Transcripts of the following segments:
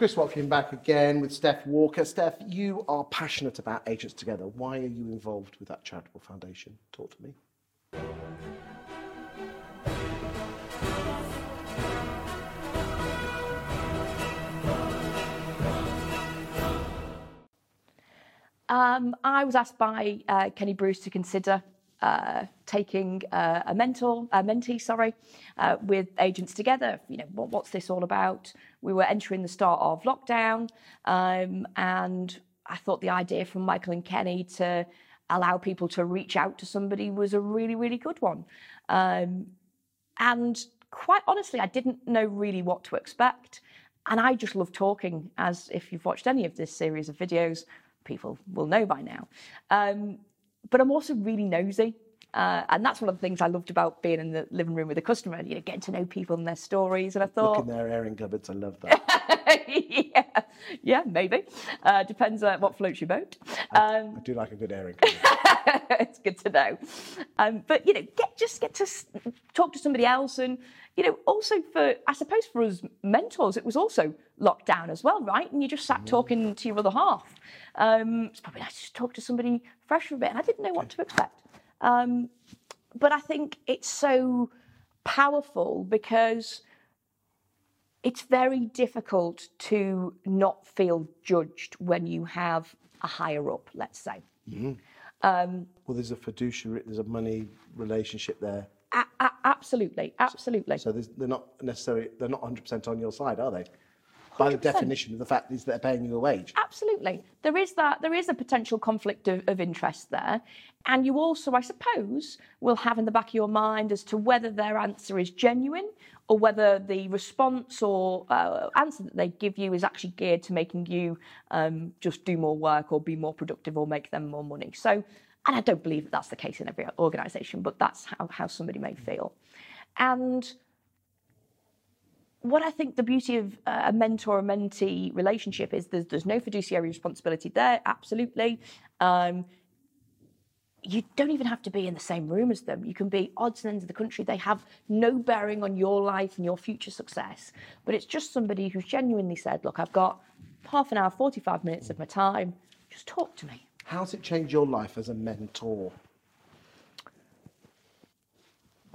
Chris Watkin back again with Steph Walker. Steph, you are passionate about Agents Together. Why are you involved with that charitable foundation? Talk to me. Um, I was asked by uh, Kenny Bruce to consider uh, taking uh, a mentor, a mentee, sorry, uh, with agents together. You know, what, what's this all about? We were entering the start of lockdown, um, and I thought the idea from Michael and Kenny to allow people to reach out to somebody was a really, really good one. Um, and quite honestly, I didn't know really what to expect. And I just love talking, as if you've watched any of this series of videos, people will know by now. Um, but I'm also really nosy. Uh, and that's one of the things I loved about being in the living room with a customer, you know, getting to know people and their stories. And I thought, look in their airing cupboards, I love that. yeah, yeah, maybe. Uh, depends on what floats your boat. Um, I do like a good airing cupboard. it's good to know. Um, but you know, get just get to talk to somebody else, and you know, also for I suppose for us mentors, it was also locked down as well, right? And you just sat mm. talking to your other half. Um, it's probably nice to talk to somebody fresh for a bit, and I didn't know what to expect. Um, but I think it's so powerful because it's very difficult to not feel judged when you have a higher up, let's say. Mm-hmm. Um, well, there's a fiduciary, there's a money relationship there. A- a- absolutely, absolutely. So, so they're not necessarily, they're not 100% on your side, are they? By the definition of the fact is they're paying you a wage. Absolutely. There is that there is a potential conflict of, of, interest there. And you also, I suppose, will have in the back of your mind as to whether their answer is genuine or whether the response or uh, answer that they give you is actually geared to making you um, just do more work or be more productive or make them more money. So, and I don't believe that that's the case in every organisation, but that's how, how somebody may feel. And what I think the beauty of uh, a mentor mentee relationship is there's, there's no fiduciary responsibility there, absolutely. Um, you don't even have to be in the same room as them. You can be odds and ends of the country. They have no bearing on your life and your future success. But it's just somebody who's genuinely said, Look, I've got half an hour, 45 minutes of my time. Just talk to me. How's it changed your life as a mentor?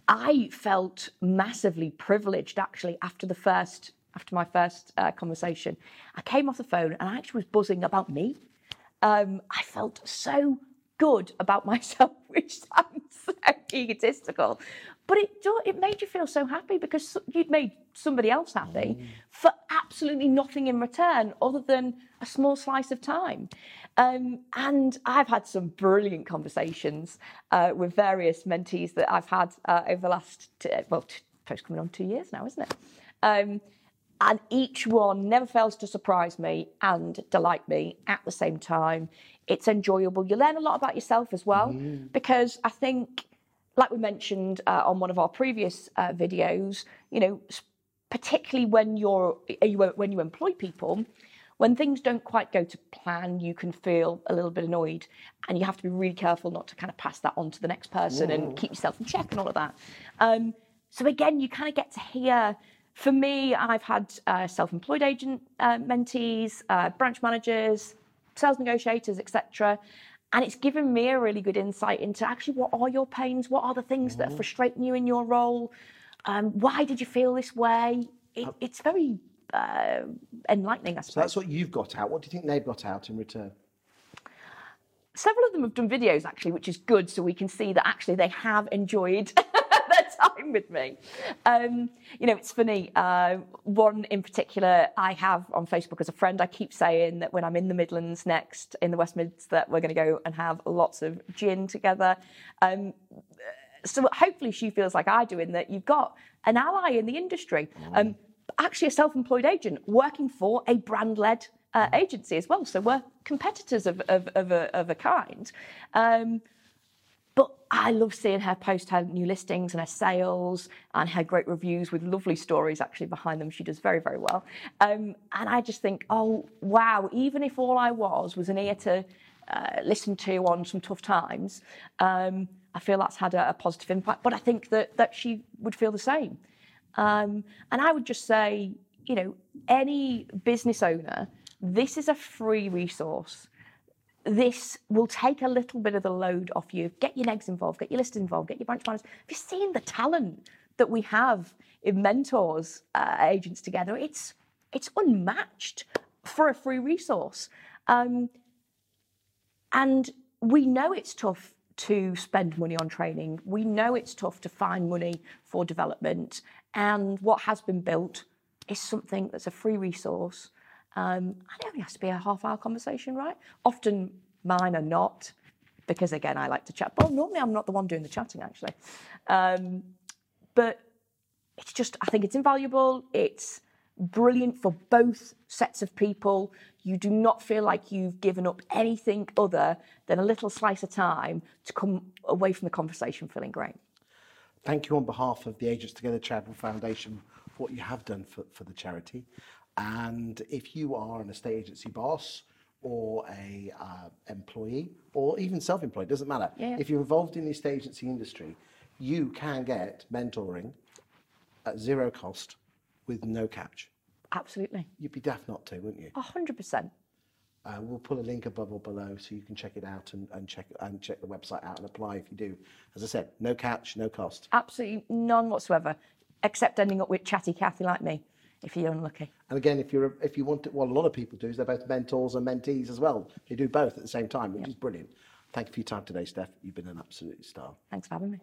I felt massively privileged actually after the first after my first uh, conversation. I came off the phone and I actually was buzzing about me. Um, I felt so good about myself, which sounds so egotistical, but it it made you feel so happy because you'd made somebody else happy mm. for absolutely nothing in return other than a small slice of time. Um, and I've had some brilliant conversations uh, with various mentees that I've had uh, over the last, t- well, t- post coming on two years now, isn't it? Um, and each one never fails to surprise me and delight me at the same time. It's enjoyable. You learn a lot about yourself as well, mm. because I think, like we mentioned uh, on one of our previous uh, videos, you know, particularly when you're when you employ people, when things don't quite go to plan, you can feel a little bit annoyed, and you have to be really careful not to kind of pass that on to the next person Whoa. and keep yourself in check and all of that. Um, so again, you kind of get to hear for me, I've had uh, self-employed agent uh, mentees, uh, branch managers, sales negotiators, etc. And it's given me a really good insight into actually what are your pains, what are the things mm. that are mm-hmm. frustrating you in your role, um, why did you feel this way? It, it's very uh, enlightening, I suppose. So that's what you've got out. What do you think they've got out in return? Several of them have done videos actually, which is good, so we can see that actually they have enjoyed their time with me. Um, you know, it's funny. Uh, one in particular I have on Facebook as a friend. I keep saying that when I'm in the Midlands next, in the West Mids, that we're going to go and have lots of gin together. Um, so hopefully she feels like I do in that you've got an ally in the industry. Um, actually, a self-employed agent working for a brand-led uh, agency as well. So we're competitors of, of, of, a, of a kind. Um, but I love seeing her post her new listings and her sales and her great reviews with lovely stories actually behind them. She does very, very well. Um, and I just think, oh, wow, even if all I was was an ear to uh, listen to on some tough times, um, I feel that's had a, a, positive impact. But I think that, that she would feel the same. Um, and I would just say, you know, any business owner, this is a free resource. This will take a little bit of the load off you. Get your negs involved, get your listers involved, get your branch managers. Have you seen the talent that we have in mentors uh, agents together? It's it's unmatched for a free resource. Um, and we know it's tough to spend money on training. We know it's tough to find money for development. And what has been built is something that's a free resource. Um, and it only has to be a half hour conversation, right? Often mine are not, because again, I like to chat. Well, normally I'm not the one doing the chatting, actually. Um, but it's just, I think it's invaluable. It's brilliant for both sets of people. You do not feel like you've given up anything other than a little slice of time to come away from the conversation feeling great. Thank you on behalf of the Agents Together Charitable Foundation for what you have done for, for the charity. And if you are an estate agency boss or a uh, employee or even self-employed, doesn't matter. Yeah. If you're involved in the estate agency industry, you can get mentoring at zero cost with no catch. Absolutely. You'd be daft not to, wouldn't you? A hundred percent. Uh, we'll put a link above or below so you can check it out and, and check and check the website out and apply if you do. As I said, no catch, no cost. Absolutely none whatsoever, except ending up with chatty Cathy like me, if you're unlucky. And again, if you're if you want to, what a lot of people do is they're both mentors and mentees as well. They do both at the same time, which is brilliant. Thank you for your time today, Steph. You've been an absolute star. Thanks for having me.